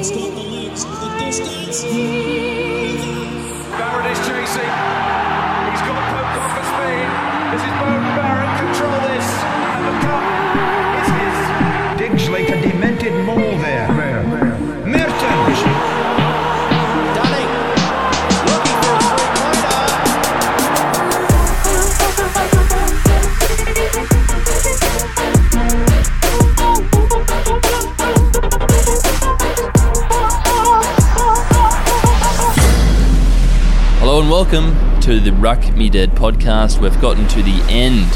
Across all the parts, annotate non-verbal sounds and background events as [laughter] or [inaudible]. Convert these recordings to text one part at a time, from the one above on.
Got the legs, the distance. Welcome to the Ruck Me Dead podcast. We've gotten to the end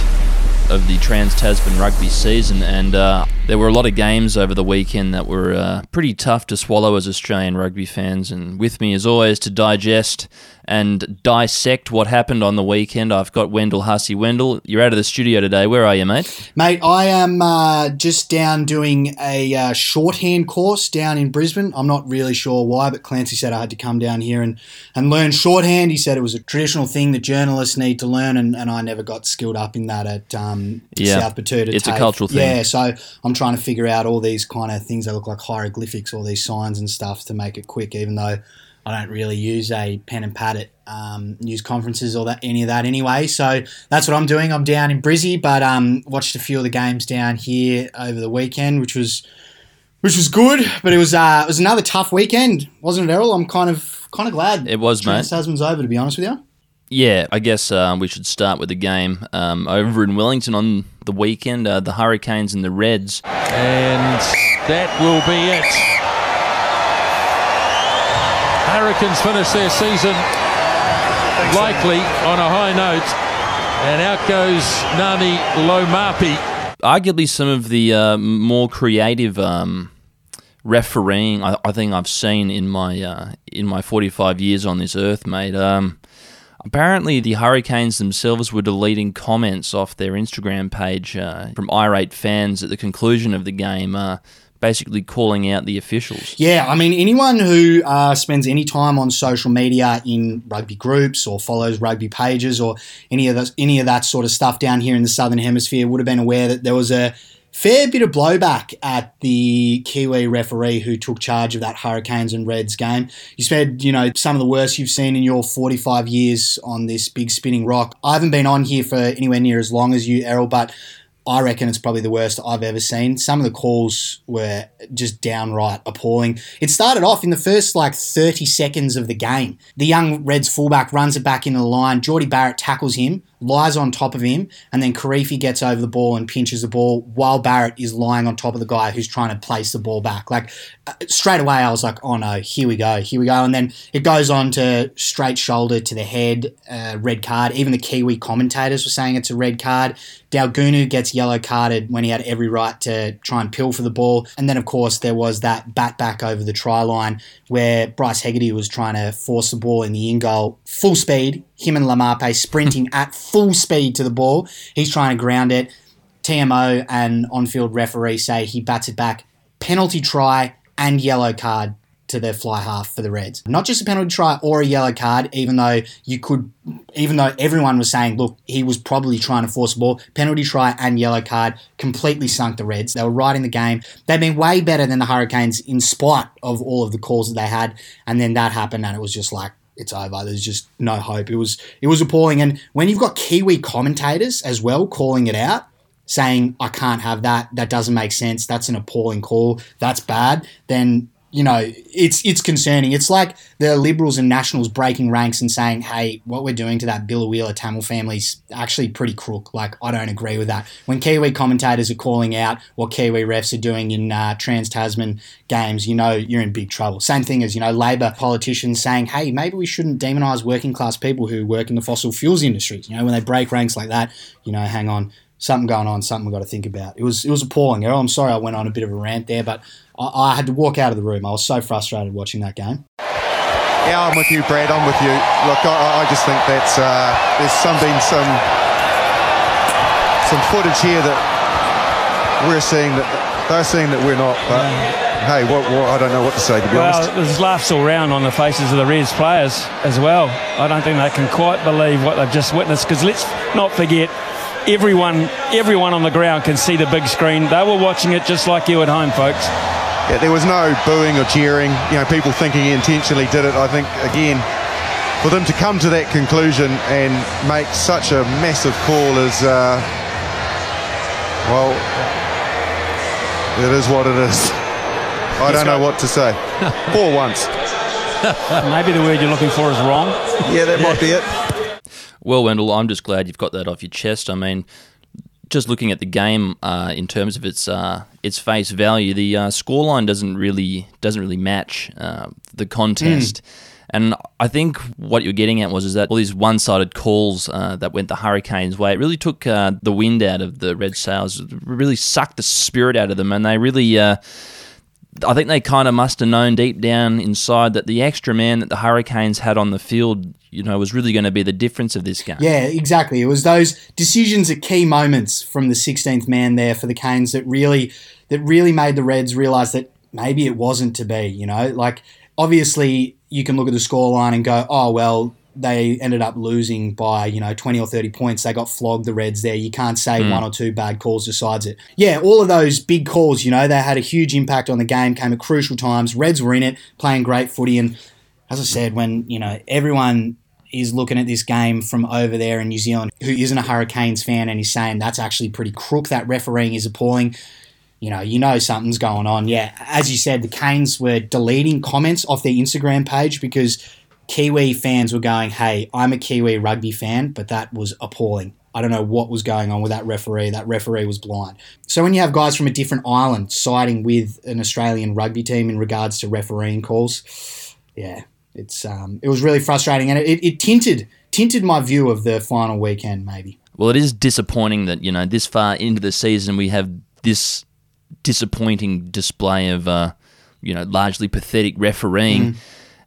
of the Trans Tasman rugby season, and uh, there were a lot of games over the weekend that were uh, pretty tough to swallow as Australian rugby fans. And with me, as always, to digest and dissect what happened on the weekend, I've got Wendell Hussey. Wendell, you're out of the studio today. Where are you, mate? Mate, I am uh, just down doing a uh, shorthand course down in Brisbane. I'm not really sure why, but Clancy said I had to come down here and, and learn shorthand. He said it was a traditional thing that journalists need to learn, and, and I never got skilled up in that at um, Yeah, South Betoota. it's a cultural thing. Yeah, so I'm trying to figure out all these kind of things that look like hieroglyphics, all these signs and stuff to make it quick, even though I don't really use a pen and pad at um, news conferences or that any of that anyway. So that's what I'm doing. I'm down in Brizzy, but um, watched a few of the games down here over the weekend, which was which was good. But it was uh, it was another tough weekend, wasn't it, Errol? I'm kind of kind of glad It was, Trans mate. Tasman's over. To be honest with you. Yeah, I guess um, we should start with the game um, over in Wellington on the weekend. Uh, the Hurricanes and the Reds. And that will be it. Hurricanes finish their season likely on a high note. And out goes Ngani Laumape. arguably some of the uh, more creative um, refereeing I, I think I've seen in my uh, in my 45 years on this earth, mate. Um, apparently, the Hurricanes themselves were deleting comments off their Instagram page uh, from irate fans at the conclusion of the game, uh, basically calling out the officials. Yeah, I mean, anyone who uh, spends any time on social media in rugby groups or follows rugby pages or any of that, any of that sort of stuff down here in the southern hemisphere would have been aware that there was a fair bit of blowback at the Kiwi referee who took charge of that Hurricanes and Reds game. You said, you know, some of the worst you've seen in your 45 years on this big spinning rock. I haven't been on here for anywhere near as long as you, Errol, but I reckon it's probably the worst I've ever seen. Some of the calls were just downright appalling. It started off in the first like 30 seconds of the game. The young Reds fullback runs it back into the line. Jordie Barrett tackles him, lies on top of him, and then Kirifi gets over the ball and pinches the ball while Barrett is lying on top of the guy who's trying to place the ball back. Like uh, straight away, I was like, oh no, here we go, here we go. And then it goes on to straight shoulder to the head, uh, red card. Even the Kiwi commentators were saying it's a red card. Daugunu gets yellow carded when he had every right to try and pill for the ball. And then, of course, there was that bat back over the try line where Bryce Hegarty was trying to force the ball in the in goal, full speed. Him and Laumape sprinting [laughs] at full speed to the ball. He's trying to ground it. TMO and on field referee say he bats it back. Penalty try and yellow card to the fly half for the Reds. Not just a penalty try or a yellow card, even though you could, even though everyone was saying, look, he was probably trying to force the ball. Penalty try and yellow card completely sunk the Reds. They were right in the game. They've been way better than the Hurricanes in spite of all of the calls that they had. And then that happened, and it was just like, it's over. There's just no hope. It was it was appalling. And when you've got Kiwi commentators as well calling it out, saying I can't have that, that doesn't make sense, that's an appalling call, that's bad, then you know it's it's concerning. It's like the Liberals and Nationals breaking ranks and saying, "Hey, what we're doing to that Biloela Tamil family's actually pretty crook." Like I don't agree with that. When Kiwi commentators are calling out what Kiwi refs are doing in uh, Trans Tasman games, you know you're in big trouble. Same thing as you know Labor politicians saying, "Hey, maybe we shouldn't demonise working class people who work in the fossil fuels industry." You know when they break ranks like that, you know, hang on something going on, something we've got to think about. It was it was appalling. Errol, I'm sorry I went on a bit of a rant there, but I, I had to walk out of the room. I was so frustrated watching that game. Yeah, I'm with you, Brad. I'm with you. Look, I, I just think that uh, there's some been some some footage here that we're seeing that they're seeing that we're not. But hey, what, what I don't know what to say to be Well, honest. there's laughs all round on the faces of the Reds players as well. I don't think they can quite believe what they've just witnessed because let's not forget. Everyone, everyone on the ground can see the big screen. They were watching it just like you at home, folks. yeah, there was no booing or cheering. You know, people thinking he intentionally did it. I think again, for them to come to that conclusion and make such a massive call is, uh, well, it is what it is. I don't know what to say. [laughs] For once. Maybe the word you're looking for is wrong. Yeah, that might be it. Well, Wendell, I'm just glad you've got that off your chest. I mean, just looking at the game uh, in terms of its uh, its face value, the uh, scoreline doesn't really doesn't really match uh, the contest. And I think what you're getting at was is that all these one-sided calls uh, that went the Hurricanes' way, it really took uh, the wind out of the Red Sails, really sucked the spirit out of them, and they really. I think they kind of must have known deep down inside that the extra man that the Hurricanes had on the field, you know, was really going to be the difference of this game. Yeah, exactly. It was those decisions at key moments from the 16th man there for the Canes that really that really made the Reds realise that maybe it wasn't to be. You know, like obviously you can look at the scoreline and go, oh well, they ended up losing by you know 20 or 30 points. They got flogged the reds there. You can't say hmm. one or two bad calls decides it. Yeah all of those big calls you know they had a huge impact on the game came at crucial times. Reds were in it playing great footy. And as i said when you know everyone is looking at this game from over there in new zealand who isn't a hurricanes fan and he's saying that's actually pretty crook that refereeing is appalling you know, you know something's going on. Yeah, as you said, the Canes were deleting comments off their Instagram page because Kiwi fans were going, "Hey, I'm a Kiwi rugby fan, but that was appalling. I don't know what was going on with that referee. That referee was blind." So when you have guys from a different island siding with an Australian rugby team in regards to refereeing calls, yeah, it's um, it was really frustrating, and it, it tinted tinted my view of the final weekend, maybe. Well, it is disappointing that you know this far into the season we have this disappointing display of uh, you know largely pathetic refereeing,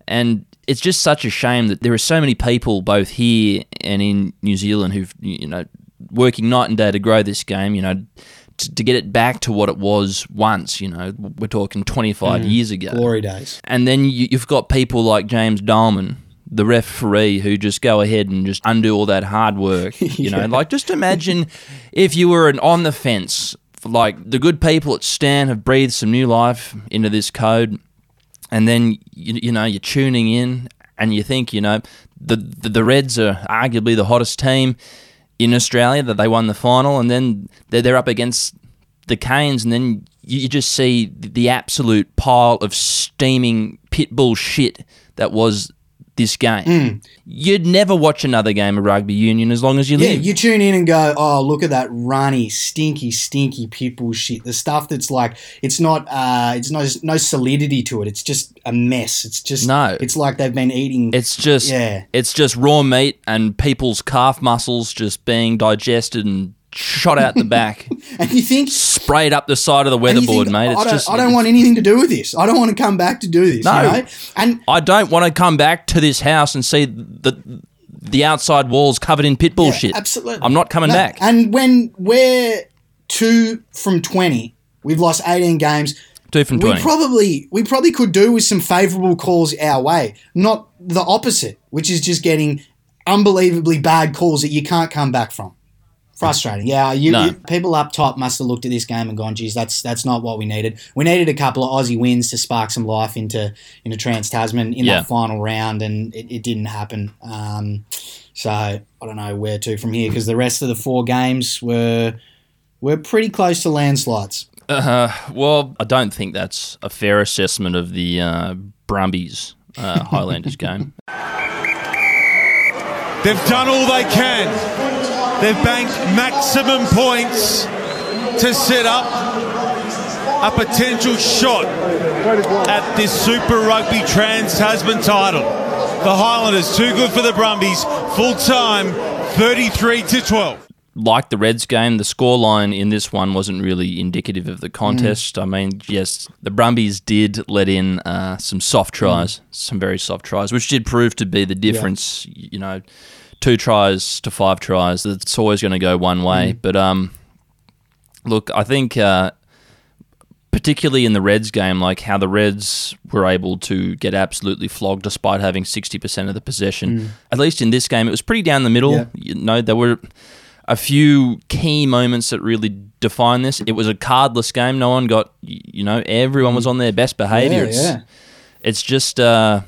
and it's just such a shame that there are so many people both here and in New Zealand who've you know working night and day to grow this game. You know. To, to get it back to what it was once, you know, we're talking 25 mm. years ago. Glory days. And then you, you've got people like James Doleman, the referee, who just go ahead and just undo all that hard work. [laughs] You know, like just imagine if you were an on the fence, like the good people at Stan have breathed some new life into this code, and then you, you know you're tuning in and you think you know the, the the Reds are arguably the hottest team in Australia that they won the final, and then they're, they're up against the Canes, and then you, you just see the, absolute pile of steaming pit bull shit that was this game. You'd never watch another game of rugby union as long as you Yeah, live. you tune in and go, oh, look at that runny, stinky, stinky people shit. The stuff that's like, it's not, uh, it's no, no solidity to it. It's just a mess. It's just, No. It's like they've been eating. It's just Yeah. it's just raw meat and people's calf muscles just being digested and shot out the back, [laughs] and you think, sprayed up the side of the weatherboard, think, mate. It's I don't, just I don't want anything to do with this. I don't want to come back to do this. No. You know? And I don't want to come back to this house and see the the outside walls covered in pit bull Yeah, shit. Absolutely. I'm not coming No, back. And when we're two from 20, we've lost 18 games. Two from We twenty. probably we probably could do with some favourable calls our way, not the opposite, which is just getting unbelievably bad calls that you can't come back from. Frustrating. Yeah, you, No. you- people up top must have looked at this game and gone, "Geez, that's that's not what we needed. We needed a couple of Aussie wins to spark some life into into Trans Tasman in Yeah. that final round, and it, it didn't happen. Um, so I don't know where to from here because the rest of the four games were were pretty close to landslides. Uh, well, I don't think that's a fair assessment of the uh, Brumbies uh, Highlanders [laughs] game. They've done all they can. They've banked maximum points to set up a potential shot at this Super Rugby Trans Tasman title. The Highlanders too good for the Brumbies. Full time, 33 to 12. like the Reds game, the scoreline in this one wasn't really indicative of the contest. I mean, yes, the Brumbies did let in uh, some soft tries, some very soft tries, which did prove to be the difference. y- You know, two tries to five tries, it's always going to go one way. But um, look, I think. Uh, Particularly in the Reds game, like how the Reds were able to get absolutely flogged despite having 60% of the possession. At least in this game, it was pretty down the middle. Yeah. You know, there were a few key moments that really define this. It was a cardless game. No one got, you know, everyone was on their best behaviour. Yeah, it's, yeah. it's just uh,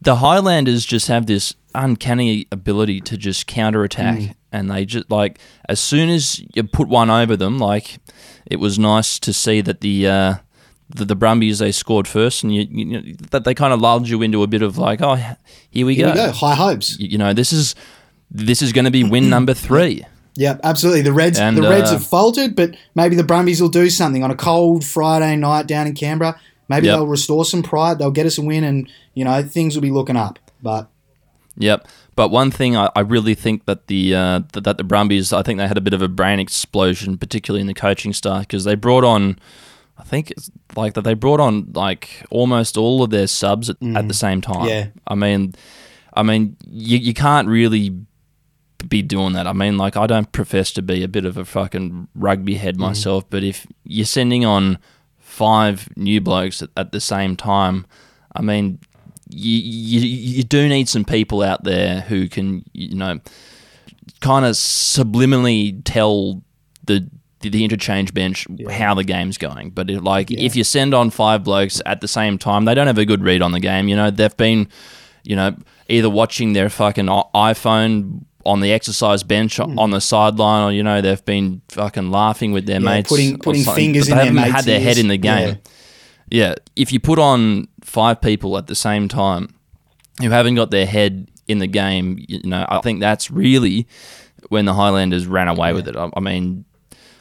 the Highlanders just have this uncanny ability to just counterattack, Mm. and they just like as soon as you put one over them, like it was nice to see that the. Uh, the, the Brumbies they scored first, and you, you know, that they kind of lulled you into a bit of like, oh, here we Here go. we go. High hopes. You, you know, this is this is going to be win number [clears throat] three. Yeah, absolutely. The Reds, And, the Reds uh, have faltered, but maybe the Brumbies will do something on a cold Friday night down in Canberra. Maybe Yep. they'll restore some pride. They'll get us a win, and you know things will be looking up. But Yep. But one thing I, I really think that the uh, that, that the Brumbies, I think they had a bit of a brain explosion, particularly in the coaching staff, because they brought on, I think it's like that they brought on like almost all of their subs at, at the same time. Mm. Yeah. I mean, I mean, you you can't really be doing that. I mean, like I don't profess to be a bit of a fucking rugby head myself, but if you're sending on five new blokes at, at the same time, I mean, you, you you do need some people out there who can you know kind of subliminally tell the the interchange bench how the game's going. But it, like if you send on five blokes at the same time, they don't have a good read on the game. You know, they've been you know either watching their fucking iPhone on the exercise bench hmm. on the sideline, or you know they've been fucking laughing with their. Yeah, mates, putting- putting fingers but in they haven't had their head in the game. Yeah. Yeah, if you put on five people at the same time who haven't got their head in the game, you know, I think that's really when the Highlanders ran away with it. I, I mean,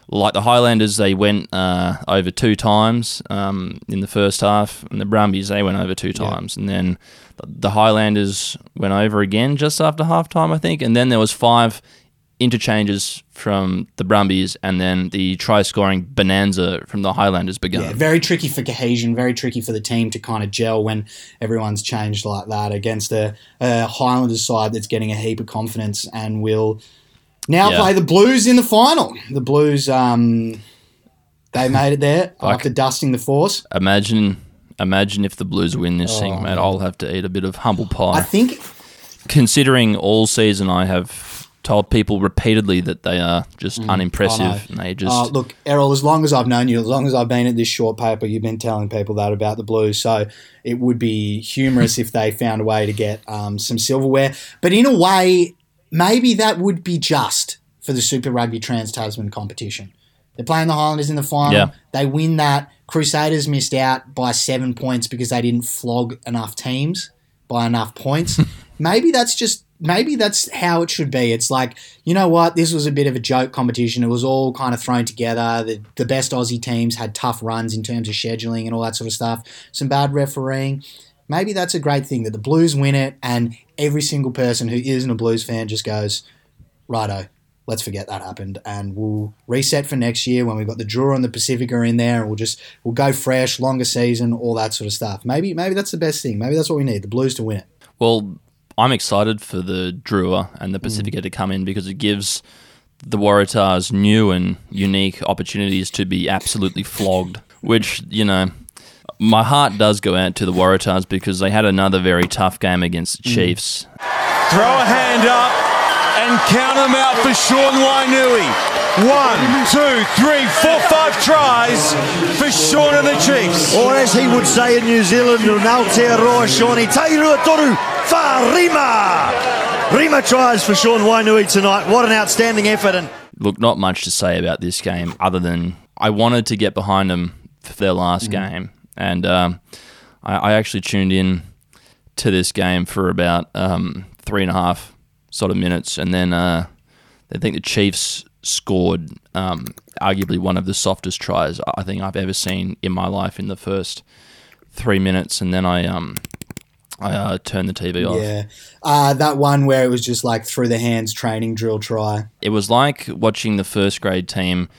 like the Highlanders, they went uh, over two times um, in the first half, and the Brumbies they went over two times, and then the Highlanders went over again just after half time, I think, and then there was five interchanges from the Brumbies, and then the try scoring bonanza from the Highlanders began. yeah, very tricky for cohesion. Very tricky for the team to kind of gel when everyone's changed like that against a, a Highlanders side that's getting a heap of confidence and will now Yeah. play the Blues in the final. The Blues, um, they made it there [laughs] Fuck. after dusting the Force. Imagine, imagine if the Blues win this thing, mate. I'll have to eat a bit of humble pie. Oh, I think Considering all season, I have told people repeatedly that they are just Mm, unimpressive, and they just Uh, look, Errol, as long as I've known you, as long as I've been at this short paper, you've been telling people that about the Blues. So it would be humorous if they found a way to get um, some silverware. But in a way, maybe that would be just for the Super Rugby Trans Tasman competition. They're playing the Highlanders in the final. Yeah. They win that. Crusaders missed out by seven points because they didn't flog enough teams by enough points. [laughs] maybe that's just maybe that's how it should be. It's like, you know what, this was a bit of a joke competition. It was all kind of thrown together. The, the best Aussie teams had tough runs in terms of scheduling and all that sort of stuff. Some bad refereeing. Maybe that's a great thing that the Blues win it and every single person who isn't a Blues fan just goes, righto, let's forget that happened and we'll reset for next year when we've got the Drua and the Pasifika in there and we'll just we'll go fresh, longer season, all that sort of stuff. Maybe maybe that's the best thing. Maybe that's what we need, the Blues to win it. Well, I'm excited for the Drua and the mm. Pasifika to come in because it gives the Waratahs new and unique opportunities to be absolutely flogged. Which you know, my heart does go out to the Waratahs because they had another very tough game against the mm. Chiefs. Throw a hand up and count them out for Sean Wainui. One, two, three, four, five tries for Sean and the Chiefs. Or as he would say in New Zealand, Aotearoa Shawnee, Tairua Toru, Wharima! Rima tries for Sean Wainui tonight. What an outstanding effort. And Look, not much to say about this game other than I wanted to get behind them for their last game, and um, I, I actually tuned in to this game for about um, three and a half sort of minutes, and then uh, I think the Chiefs scored um, arguably one of the softest tries I think I've ever seen in my life in the first three minutes, and then I um I uh, turned the TV off. Yeah. Uh, that one where it was just like through the hands training drill try. It was like watching the first grade team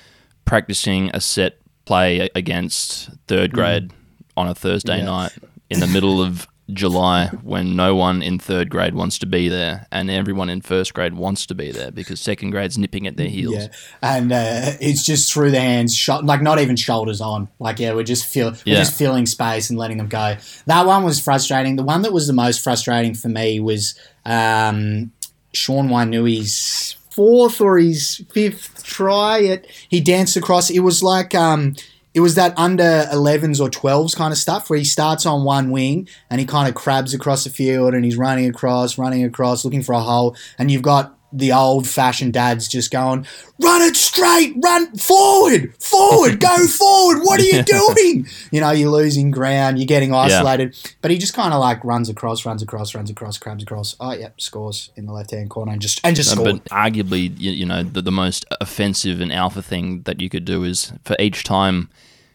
practicing a set play against third grade on a Thursday Yeah. night in the middle of July when no one in third grade wants to be there and everyone in first grade wants to be there because second grade's nipping at their heels. Yeah, and uh, it's just through the hands, sho- like not even shoulders on. Like yeah, we're just feel we're just filling space and letting them go. That one was frustrating. The one that was the most frustrating for me was um, Sean Wainui's fourth or his fifth try. It, he danced across. It was like um, it was that under 11s or 12s kind of stuff where he starts on one wing and he kind of crabs across the field and he's running across, running across, looking for a hole. And you've got the old fashioned dads just going, run it straight, run forward, forward, go [laughs] forward. What are you doing? You know, you're losing ground, you're getting isolated. But he just kind of like runs across, runs across, runs across, crabs across. Oh, yep, scores in the left hand corner and just and just No, scored. but arguably, you, you know, the, the most offensive and alpha thing that you could do is for each time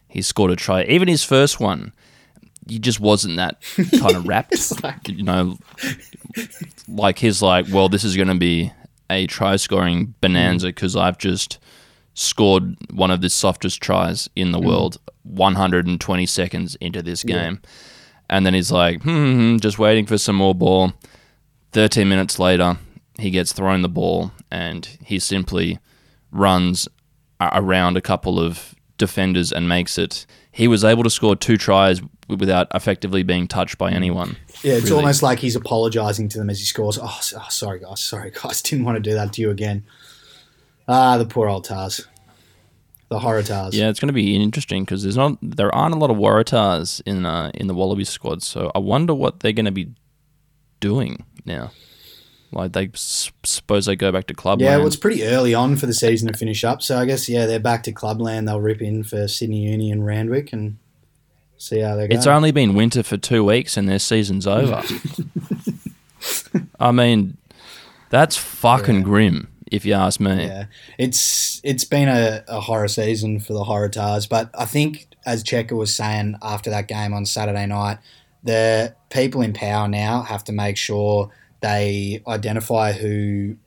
he scored a try, even his first one, he just wasn't that [laughs] kind of wrapped. you know, like he's like, well, this is going to be a try scoring bonanza because I've just scored one of the softest tries in the Mm. world 120 seconds into this Yeah. game. And then he's like, hmm, hmm, just waiting for some more ball. 13 minutes later, he gets thrown the ball and he simply runs around a couple of defenders and makes it. He was able to score two tries without effectively being touched by anyone. Yeah, it's really. almost like he's apologising to them as he scores. Oh, oh, sorry, guys. Sorry, guys. [laughs] Didn't want to do that to you again. Ah, the poor old Tars. The horror Tars. Yeah, it's going to be interesting because there's not there aren't a lot of Waratahs in uh, in the Wallaby squad, so I wonder what they're going to be doing now. Like they s- suppose they go back to club. Yeah, well, it's pretty early on for the season to finish up. So I guess, yeah, they're back to clubland. They'll rip in for Sydney Uni and Randwick and see how they go. It's only been winter for two weeks and their season's over. [laughs] I mean, that's fucking grim, if you ask me. Yeah, it's it's been a, a horror season for the horror Tars, but I think as Checker was saying after that game on Saturday night, the people in power now have to make sure they identify who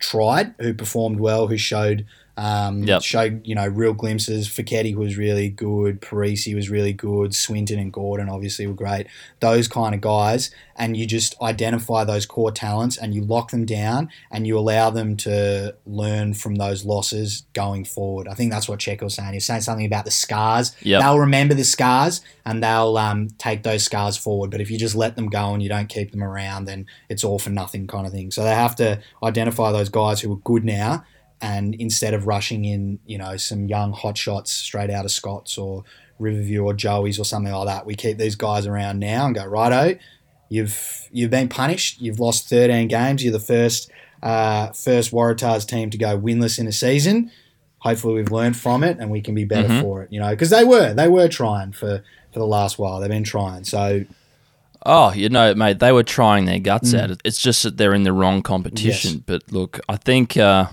tried, who performed well, who showed um, Yep. showed you know real glimpses. Foketi was really good. Perese was really good. Swinton and Gordon obviously were great. Those kind of guys, and you just identify those core talents and you lock them down and you allow them to learn from those losses going forward. I think that's what Check was saying. He's saying something about the scars. Yep. They'll remember the scars and they'll um, take those scars forward. But if you just let them go and you don't keep them around, then it's all for nothing kind of thing. So they have to identify those guys who are good now and instead of rushing in, you know, some young hot shots straight out of Scots or Riverview or Joey's or something like that, we keep these guys around now and go, righto, you've you've been punished. You've lost 13 games. You're the first uh, first Waratahs team to go winless in a season. Hopefully, we've learned from it and we can be better Mhm. for it. You know, because they were they were trying for for the last while. They've been trying. So Oh, you know, mate, they were trying their guts Mm. out. It's just that they're in the wrong competition. But look, I think uh,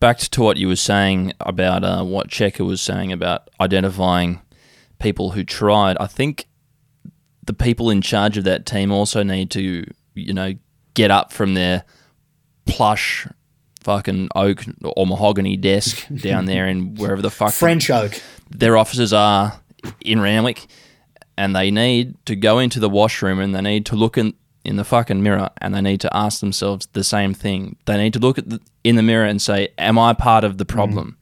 back to what you were saying about uh, what Checker was saying about identifying people who tried. I think the people in charge of that team also need to, you know, get up from their plush fucking oak or mahogany desk [laughs] down there in wherever the fuck French oak. their offices are in Randwick, and they need to go into the washroom and they need to look in in the fucking mirror and they need to ask themselves the same thing. They need to look at the, in the mirror and say, "Am I part of the mm. problem?"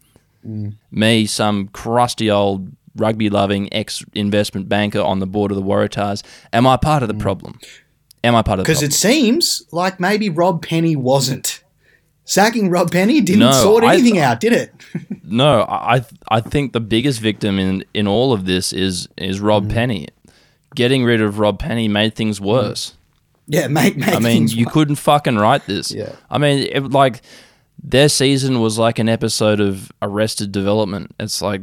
Mm. Mm. Me, some crusty old rugby loving ex investment banker on the board of the Waratahs, am I part of the problem? Am I part of the because it seems like maybe Rob Penney wasn't. Sacking Rob Penney didn't No, sort anything out, did it? [laughs] No, I I think the biggest victim in in all of this is is Rob Penney. Getting rid of Rob Penney made things worse. Yeah, make make I mean, you couldn't fucking write this. Yeah. I mean, it, like their season was like an episode of Arrested Development. It's like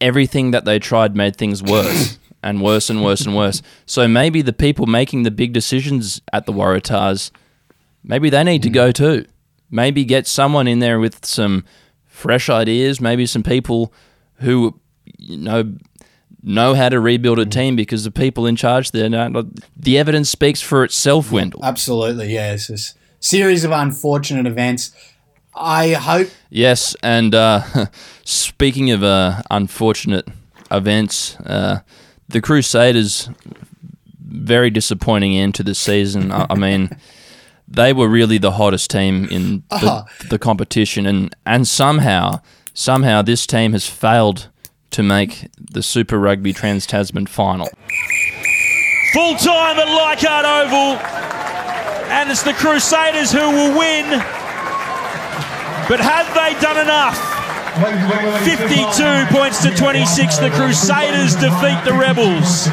everything that they tried made things worse [coughs] and worse and worse and worse. So maybe the people making the big decisions at the Waratahs, maybe they need to mm. go too. Maybe get someone in there with some fresh ideas. Maybe some people who you know know how to rebuild a team because the people in charge there. know- The evidence speaks for itself, Wendell. Absolutely, yeah. It's this series of unfortunate events. I hope Yes, and uh, [laughs] speaking of uh, unfortunate events, uh, the Crusaders very disappointing end to the season. I, I mean, [laughs] they were really the hottest team in the, Ah. the competition, and and somehow somehow this team has failed to make the Super Rugby Trans Tasman final. Full time at Leichhardt Oval. And it's the Crusaders who will win But have they done enough? 52 points to 26. The Crusaders defeat the Rebels.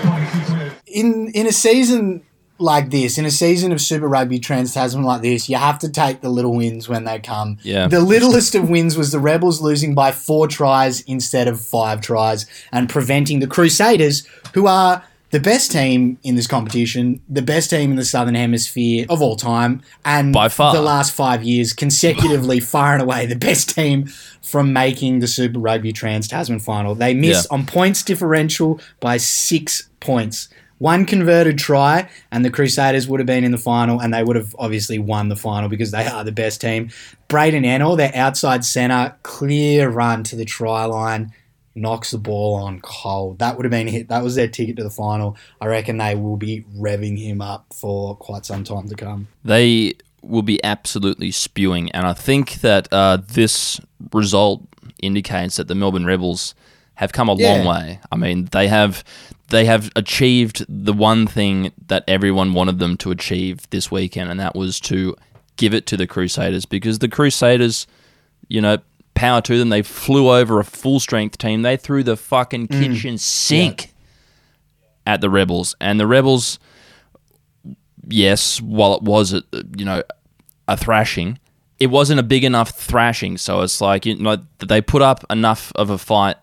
in in a season like this, in a season of Super Rugby Trans Tasman like this, you have to take the little wins when they come. Yeah. The littlest of wins was the Rebels losing by four tries instead of five tries and preventing the Crusaders, who are the best team in this competition, the best team in the Southern Hemisphere of all time, and By far. the last five years consecutively, [laughs] far and away the best team from making the Super Rugby Trans Tasman final. They miss Yeah. on points differential by six points. One converted try, and the Crusaders would have been in the final, and they would have obviously won the final because they are the best team. Braydon Ennor, their outside centre, clear run to the try line, knocks the ball on cold. That would have been hit. That was their ticket to the final. I reckon they will be revving him up for quite some time to come. They will be absolutely spewing, and I think that uh, this result indicates that the Melbourne Rebels have come a long way. I mean, they have they have achieved the one thing that everyone wanted them to achieve this weekend, and that was to give it to the Crusaders because the Crusaders, you know. Power to them. They flew over a full strength team. They threw the fucking mm. kitchen sink at the Rebels. And the Rebels, yes, while it was, a, you know, a thrashing, it wasn't a big enough thrashing. So it's like, you know, they put up enough of a fight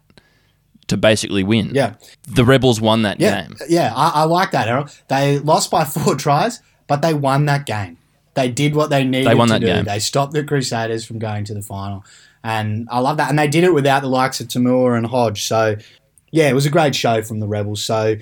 to basically win. Yeah. The Rebels won that Yeah, game. yeah, I, I like that, Errol. They lost by four [laughs] tries, but they won that game. They did what they needed They won to that do. game. They stopped the Crusaders from going to the final, and I love that. And they did it without the likes of To'omua and Hodge. So, yeah, it was a great show from the Rebels. So,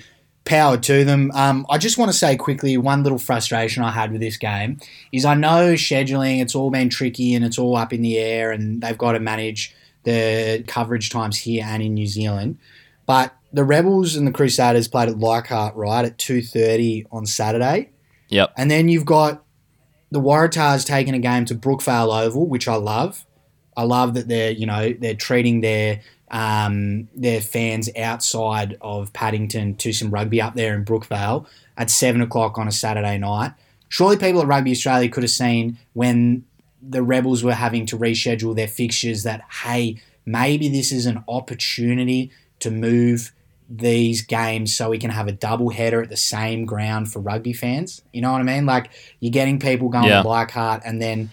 power to them. Um, I just want to say quickly one little frustration I had with this game is I know scheduling. It's all been tricky and it's all up in the air, and they've got to manage the coverage times here and in New Zealand. But the Rebels and the Crusaders played at Leichhardt, right, at 2.30 on Saturday. Yep. And then you've got the Waratahs taking a game to Brookvale Oval, which I love. I love that they're, you know, they're treating their um, their fans outside of Paddington to some rugby up there in Brookvale at seven o'clock on a Saturday night. Surely people at Rugby Australia could have seen when the Rebels were having to reschedule their fixtures that, hey, maybe this is an opportunity to move these games so we can have a double header at the same ground for rugby fans. You know what I mean? Like you're getting people going Yeah. to Leichhardt and then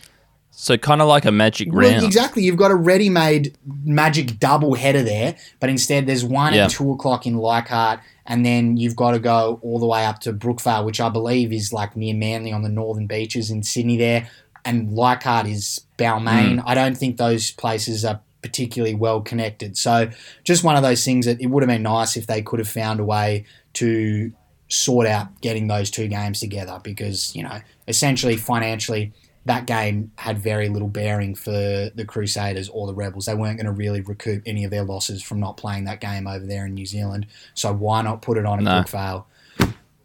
So kind of like a magic well, round. exactly. You've got a ready-made magic double header there, but instead there's one Yeah. at two o'clock in Leichhardt, and then you've got to go all the way up to Brookvale, which I believe is like near Manly on the northern beaches in Sydney there, and Leichhardt is Balmain. Mm. I don't think those places are particularly well connected. So just one of those things that it would have been nice if they could have found a way to sort out getting those two games together because you know essentially financially that game had very little bearing for the Crusaders or the Rebels. They weren't going to really recoup any of their losses from not playing that game over there in New Zealand. So why not put it on at No. Brookvale?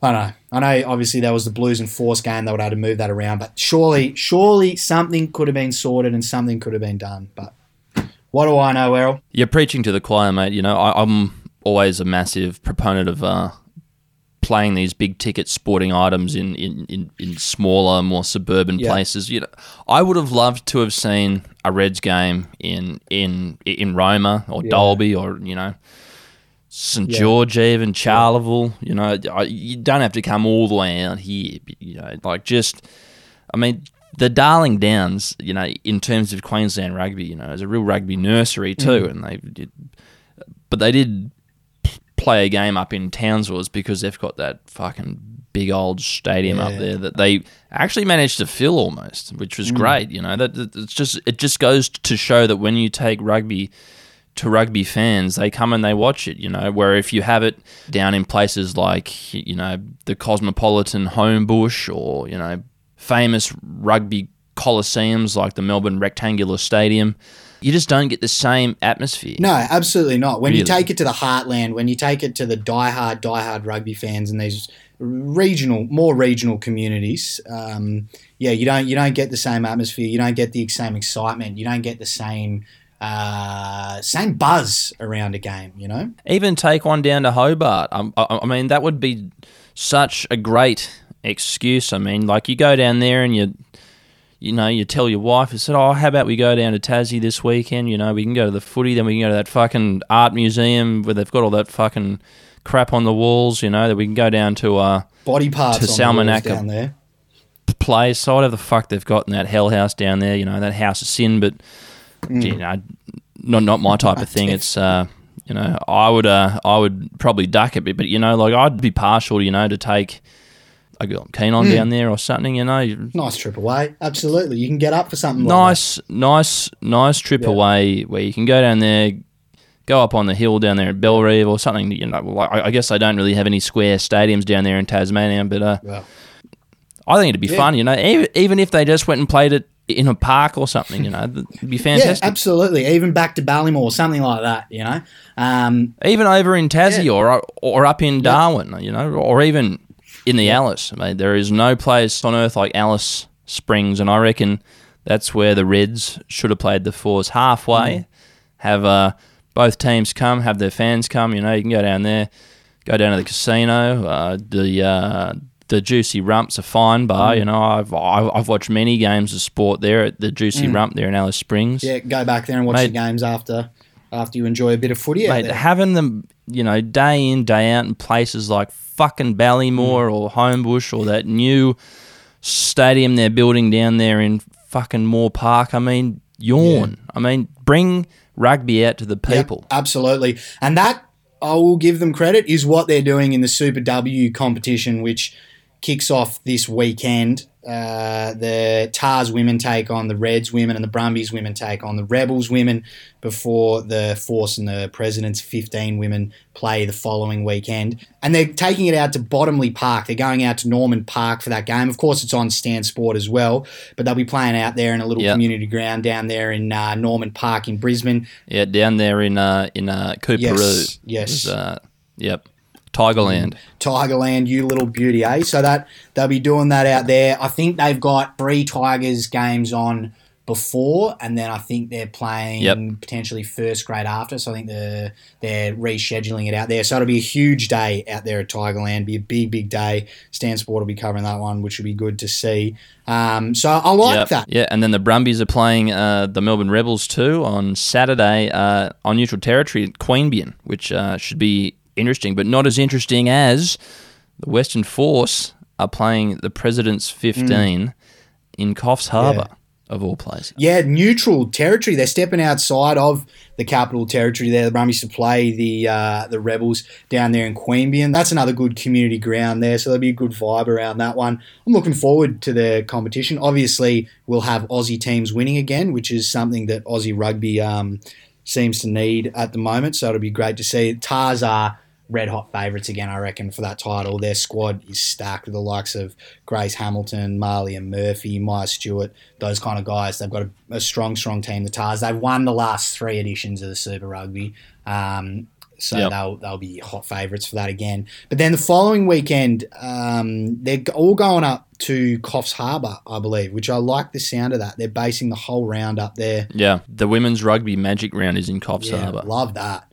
I know. I know. Obviously, there was the Blues and Force game. They would have had to move that around, but surely, surely something could have been sorted and something could have been done. But what do I know, Errol? You're preaching to the choir, mate. You know, I, I'm always a massive proponent of uh, playing these big ticket sporting items in, in, in, in smaller, more suburban Yeah. places. You know, I would have loved to have seen a Reds game in in in Roma or Yeah. Dalby or you know St Yeah. George, even Charleville. You know, you don't have to come all the way out here. You know, like just, I mean. The Darling Downs, you know, in terms of Queensland rugby, you know, is a real rugby nursery too, Mm. and they did but they did play a game up in Townsville because they've got that fucking big old stadium up there that they actually managed to fill almost, which was Mm. great. You know, that that- it's just it just goes to show that when you take rugby to rugby fans, they come and they watch it. You know, where if you have it down in places like you know the Cosmopolitan Homebush or you know famous rugby coliseums like the Melbourne Rectangular Stadium. You just don't get the same atmosphere. No, absolutely not. When you take it to the heartland, when you take it to the diehard, diehard rugby fans and these regional, more regional communities, um, yeah, you don't you don't get the same atmosphere. You don't get the same excitement. You don't get the same uh, same buzz around a game. You know. Even take one down to Hobart. Um, I, I mean, that would be such a great excuse. I mean, like you go down there and you you know, you tell your wife, you said, oh, how about we go down to Tassie this weekend? You know, we can go to the footy, then we can go to that fucking art museum where they've got all that fucking crap on the walls. You know, that we can go down to uh Body parts to on the walls Salamanca down there. place, so whatever the fuck they've got in that hell house down there. You know, that house of sin, but Mm. you know, not not my type of thing. It's uh, you know, I would uh, I would probably duck a bit, but you know, like I'd be partial, you know, to take a girl I'm keen on Mm. down there or something. You know, Nice trip away. Absolutely. You can get up for something like nice, nice, nice trip away where you can go down there, go up on the hill down there at Bellerive or something. You know, like, I I guess they don't really have any square stadiums down there in Tasmania, but uh, Yeah. I think it'd be Yeah. fun. You know, even, even if they just went and played it in a park or something, you know, it'd be [laughs] fantastic. Yeah, absolutely. Even back to Ballymore, or something like that, you know. Um, even over in Tassie or or up in Darwin, you know, or even in the Alice. I mean, there is no place on earth like Alice Springs, and I reckon that's where the Reds should have played the fours halfway. Have uh, both teams come, have their fans come. You know, you can go down there, go down to the casino. Uh, the uh, the Juicy Rump's a fine bar. Mm. You know, I've I've I've watched many games of sport there at the Juicy Mm. Rump there in Alice Springs. yeah, go back there and watch Mate. the games after after you enjoy a bit of footy Mate, having them, you know, day in, day out in places like fucking Ballymore Mm. or Homebush or that new stadium they're building down there in fucking Moore Park. I mean, yawn. I mean, bring rugby out to the Yep, people. absolutely. And that, I will give them credit, is what they're doing in the Super W competition, which kicks off this weekend. Uh, the Tars women take on the Reds women, and the Brumbies women take on the Rebels women before the Force and the President's 15 women play the following weekend. And they're taking it out to Bottomley Park. They're going out to Norman Park for that game. Of course, it's on Stan Sport as well, but they'll be playing out there in a little Yep. community ground down there in uh, Norman Park in Brisbane. Yeah, down there in uh, in uh, Coorparoo. Yes, yes. Was, uh, yep. Tigerland. Tigerland, you little beauty, eh? So that they'll be doing that out there. I think they've got three Tigers games on before, and then I think they're playing Yep. potentially first grade after. So I think they're they're rescheduling it out there. So it'll be a huge day out there at Tigerland. Be a big, big day. Stan Sport will be covering that one, which will be good to see. Um, so I like Yep. that. Yeah, and then the Brumbies are playing uh, the Melbourne Rebels too on Saturday uh, on neutral territory at Queanbeyan, which uh, should be interesting, but not as interesting as the Western Force are playing the President's 15 in Coffs Harbour, of all places. Yeah, neutral territory. They're stepping outside of the capital territory there. The Brumbies to play the uh, the Rebels down there in Queanbeyan. That's another good community ground there, so there'll be a good vibe around that one. I'm looking forward to the competition. Obviously, we'll have Aussie teams winning again, which is something that Aussie rugby um, seems to need at the moment. So it'll be great to see. Tars are red hot favourites again, I reckon, for that title. Their squad is stacked with the likes of Grace Hamilton, Marley and Murphy, Maya Stewart, those kind of guys. They've got a, a strong, strong team, the Tars. They've won the last three editions of the Super Rugby. Um, so Yep. they'll they'll be hot favourites for that again. But then the following weekend, um, they're all going up to Coffs Harbour, I believe, which I like the sound of that. They're basing the whole round up there. Yeah, the women's rugby magic round is in Coffs Yeah, Harbour. love that.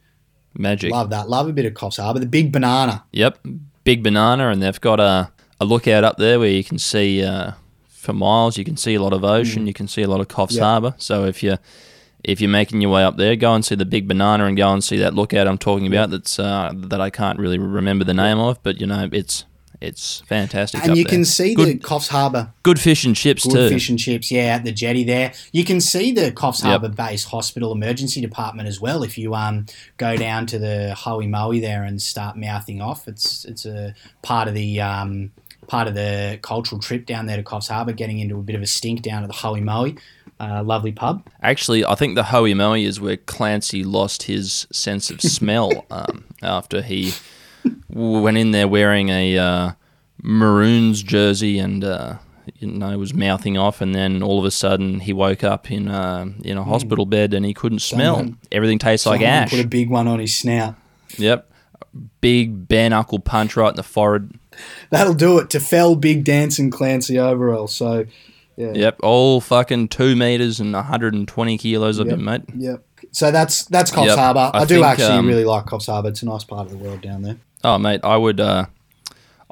Magic. Love that. Love a bit of Coffs Harbour. The big banana. Yep, big banana, and they've got a, a lookout up there where you can see uh, for miles. You can see a lot of ocean. You can see a lot of Coffs Mm. Yeah. Harbour. So if you if you're making your way up there, go and see the big banana and go and see that lookout I'm talking about. That's uh, that I can't really remember the name of, but you know it's it's fantastic. And you there. can see good, the Coffs Harbour good fish and chips good too. fish and chips, yeah, at the jetty there. You can see the Coffs Yep. Harbour Base Hospital Emergency Department as well. If you um go down to the Hoey Moey there and start mouthing off, it's it's a part of the um part of the cultural trip down there to Coffs Harbour, getting into a bit of a stink down at the Hoey Moey. Uh, lovely pub. Actually, I think the Hoey Moey is where Clancy lost his sense of smell [laughs] um, after he went in there wearing a uh, Maroons jersey and uh, you know was mouthing off, and then all of a sudden he woke up in uh, in a hospital bed and he couldn't smell. Someone- Everything tastes like ash. Put a big one on his snout. Yep, big bare knuckle punch right in the forehead. That'll do it to fell big dancing Clancy Overell. So, yeah. Yep, all fucking two meters and 120 kilos of Yep. him, mate. Yep. So that's that's Coffs Yep. Harbour. I, I do think, actually um, really like Coffs Harbour. It's a nice part of the world down there. Oh, mate, I would, uh,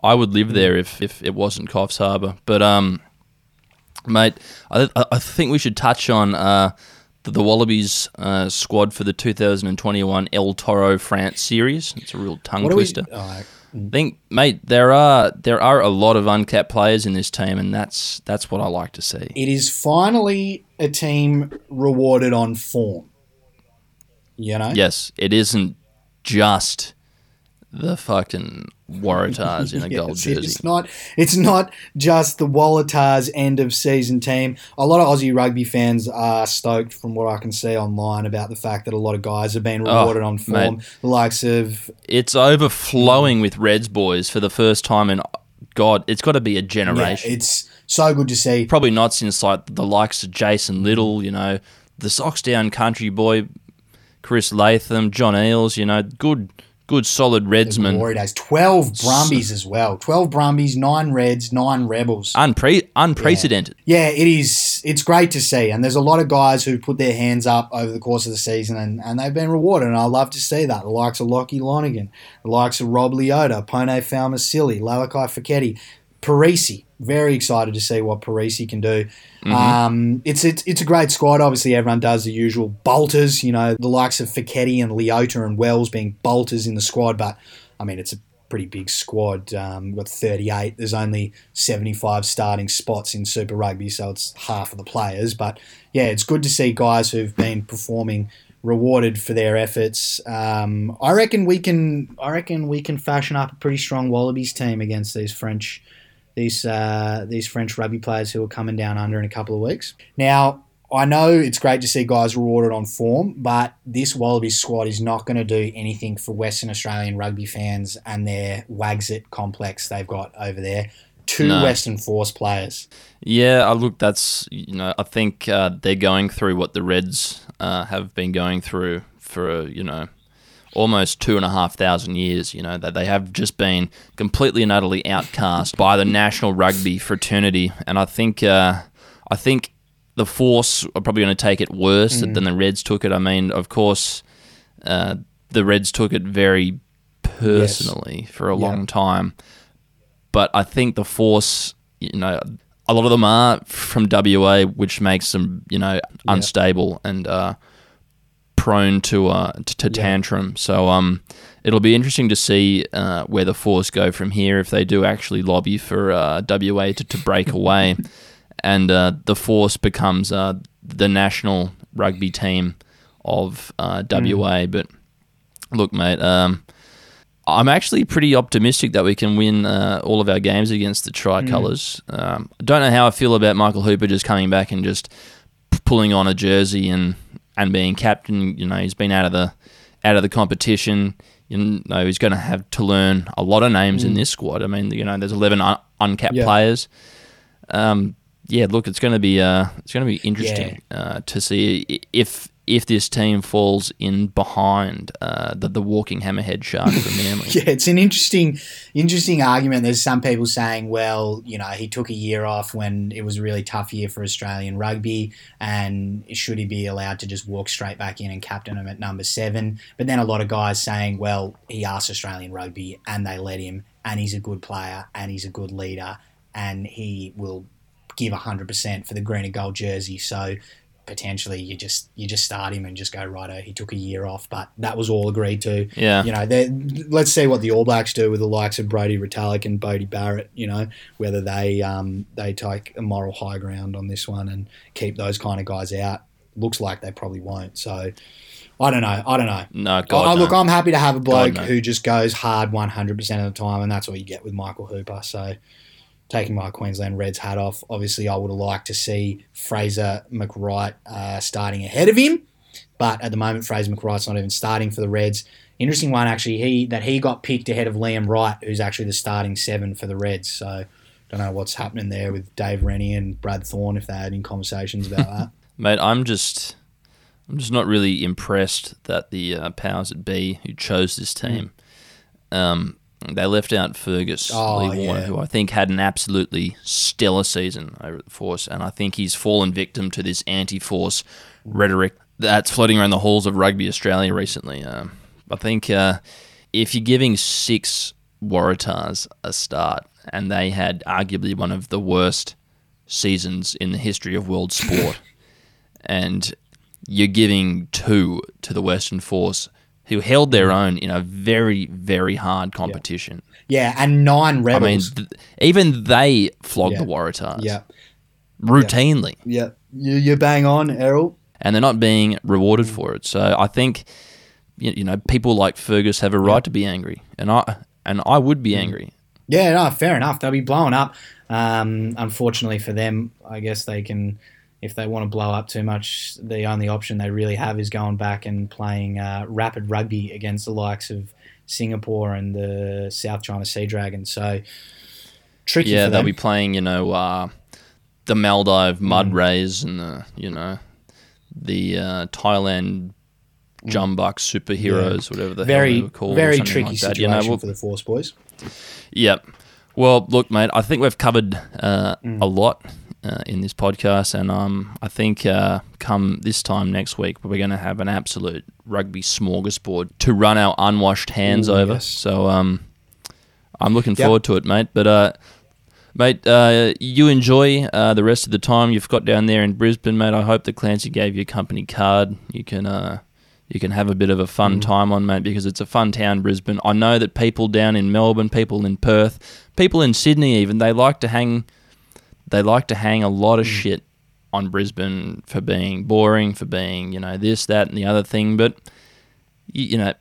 I would live there if, if it wasn't Coffs Harbour. But um, Mate, I, I- think we should touch on uh, the, Wallabies uh, squad for the 2021 El Toro France series. It's a real tongue do we- twister. I think, mate, there are there are a lot of uncapped players in this team, and that's that's what I like to see. It is finally a team rewarded on form. You know? Yes, it isn't just the fucking Waratahs in a [laughs] Yes, gold jersey. It's not. It's not just the Waratahs end of season team. A lot of Aussie rugby fans are stoked, from what I can see online, about the fact that a lot of guys have been Oh, rewarded on form. mate. The likes of It's overflowing with Reds boys for the first time in God. It's got to be a yeah, generation. it's so good to see. Probably not since like the likes of Jason Little, you know, the socks down country boy, Chris Latham, John Eales. you know, good, good solid Redsmen. Glory days. Twelve Brumbies as well. Twelve Brumbies, nine Reds, nine Rebels. Unpre- unprecedented. Yeah, it is. It's great to see, and there's a lot of guys who put their hands up over the course of the season, and, and they've been rewarded. And I love to see that. The likes of Lachie Lonergan, the likes of Rob Leota, Pone Fa'amausili, Lalakai Foketi, Perese. Very excited to see what Perese can do. Mhm. Um, it's, it's it's a great squad. Obviously, everyone does the usual bolters. You know, the likes of Foketi and Leota and Wells being bolters in the squad, but I mean, it's a pretty big squad. Um, we've got 38. There's only 75 starting spots in Super Rugby, so it's half of the players. But yeah, it's good to see guys who've been performing rewarded for their efforts. Um, I reckon we can. I reckon we can fashion up a pretty strong Wallabies team against these French. These uh, these French rugby players who are coming down under in a couple of weeks. Now, I know it's great to see guys rewarded on form, but this Wallaby squad is not going to do anything for Western Australian rugby fans and their Wagsit complex they've got over there. Two No. Western Force players. Yeah, I look, that's you know, I think uh, they're going through what the Reds uh, have been going through for uh, you know almost two and a half thousand years. You know that they have just been completely and utterly outcast by the national rugby fraternity, and I think uh, I think the Force are probably going to take it worse Mm. than the Reds took it. I mean, of course, uh, the Reds took it very personally for a Yeah. long time but I think the Force, you know, a lot of them are from WA, which makes them, you know, unstable and uh, prone to uh, t- to tantrum. So um, it'll be interesting to see uh, where the Force go from here if they do actually lobby for uh, WA to, to break away, [laughs] and uh, the Force becomes uh, the national rugby team of uh, WA. But look, mate. Um, I'm actually pretty optimistic that we can win uh, all of our games against the Tricolours. Um, I don't know how I feel about Michael Hooper just coming back and just p- pulling on a jersey and, and being captain. You know, he's been out of the out of the competition. You know, he's going to have to learn a lot of names in Mm. this squad. I mean, you know, there's 11 un- uncapped Yeah. players. Um, yeah, look, it's going to be uh, it's going to be interesting uh, to see if if this team falls in behind uh, the the walking hammerhead shark from [laughs] Manly. Yeah, it's an interesting, interesting argument. There's some people saying, well, you know, he took a year off when it was a really tough year for Australian rugby, and should he be allowed to just walk straight back in and captain him at number seven? But then a lot of guys saying, well, he asked Australian rugby, and they let him, and he's a good player, and he's a good leader, and he will give hundred percent for the green and gold jersey. So potentially you just you just start him and just go righto. He took a year off, but that was all agreed to. Yeah. you know, let's see what the All Blacks do with the likes of Brodie Retallick and Bodie Barrett. You know, whether they um, they take a moral high ground on this one and keep those kind of guys out. Looks like they probably won't. So. I don't know. I don't know. No, God, I, no. look, I'm happy to have a bloke God, no. who just goes hard 100% of the time, and that's what you get with Michael Hooper. So, taking my Queensland Reds hat off, obviously, I would have liked to see Fraser McReight uh, starting ahead of him, but at the moment, Fraser McReight's not even starting for the Reds. Interesting one, actually, he that he got picked ahead of Liam Wright, who's actually the starting seven for the Reds. So, don't know what's happening there with Dave Rennie and Brad Thorn if they had any conversations about that. [laughs] Mate, I'm just, I'm just not really impressed that the uh, powers that be who chose this team, um, they left out Fergus Oh, Lee Warner, yeah. who I think had an absolutely stellar season over at the Force, and I think he's fallen victim to this anti-Force rhetoric that's floating around the halls of Rugby Australia recently. Um, I think uh, if you're giving six Waratahs a start, and they had arguably one of the worst seasons in the history of world sport, [laughs] and you're giving two to the Western Force, who held their own in a very, very hard competition. Yeah, and nine rebels. I mean, th- even they flogged Yeah. the Waratahs yeah, routinely, yeah. You, you bang on, Errol. and they're not being rewarded for it. So I think you know people like Fergus have a right to be angry, and I and I would Mm. be angry. Yeah, no, fair enough. They'll be blowing up. Um, unfortunately for them, I guess they can, if they want to blow up too much, the only option they really have is going back and playing uh, rapid rugby against the likes of Singapore and the South China Sea Dragons. So tricky. yeah, they'll be playing, you know, uh, the Maldive Mm. Mud Rays and the, you know, the uh, Thailand Jumbuck superheroes, whatever the hell Mm. very, they were called. very tricky like situation You know, well, for the Force boys. Yep. Well, look, mate, I think we've covered uh, Mm. a lot uh, in this podcast, and um, I think uh, come this time next week, we're going to have an absolute rugby smorgasbord to run our unwashed hands Ooh, over. yes. So um, I'm looking Yep. forward to it, mate. But uh, mate, uh, you enjoy uh, the rest of the time you've got down there in Brisbane, mate. I hope that Clancy gave you a company card. You can. Uh, you can have a bit of a Mm. fun time on, mate, because it's a fun town, Brisbane. I know that people down in Melbourne, people in Perth, people in Sydney, even they like to hang. They like to hang a lot Mm. of shit on Brisbane for being boring, for being you know this, that, and the other thing. But you, you know,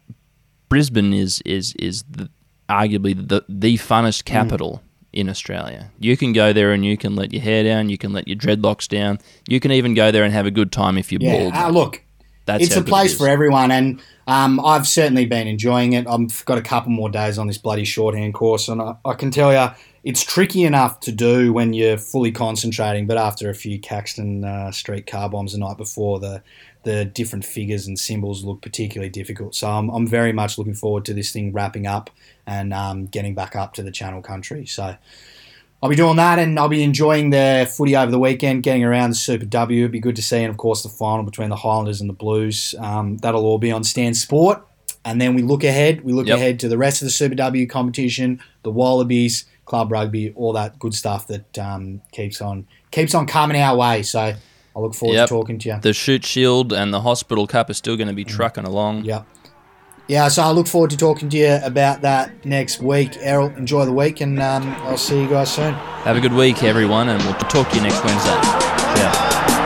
Brisbane is is is the, arguably the the funnest Mm. capital in Australia. You can go there and you can let your hair down, you can let your dreadlocks down, you can even go there and have a good time if you're Yeah, bald. uh, look, That's it's a good it place for everyone, and um, I've certainly been enjoying it. I've got a couple more days on this bloody shorthand course, and I, I can tell you, it's tricky enough to do when you're fully concentrating. But after a few Caxton uh, Street car bombs the night before, the the different figures and symbols look particularly difficult. So I'm, I'm very much looking forward to this thing wrapping up and um, getting back up to the Channel Country. So. I'll be doing that and I'll be enjoying the footy over the weekend, getting around the Super W. It'd be good to see, and of course, the final between the Highlanders and the Blues. Um, that'll all be on Stan Sport. And then we look ahead. We look Yep. ahead to the rest of the Super W competition, the Wallabies, club rugby, all that good stuff that um, keeps on keeps on coming our way. So I look forward Yep. to talking to you. The Shute Shield and the Hospital Cup are still going to be trucking along. Mm. Yep. Yeah, so I look forward to talking to you about that next week. Errol, enjoy the week, and um, I'll see you guys soon. Have a good week, everyone, and we'll talk to you next Wednesday. Yeah.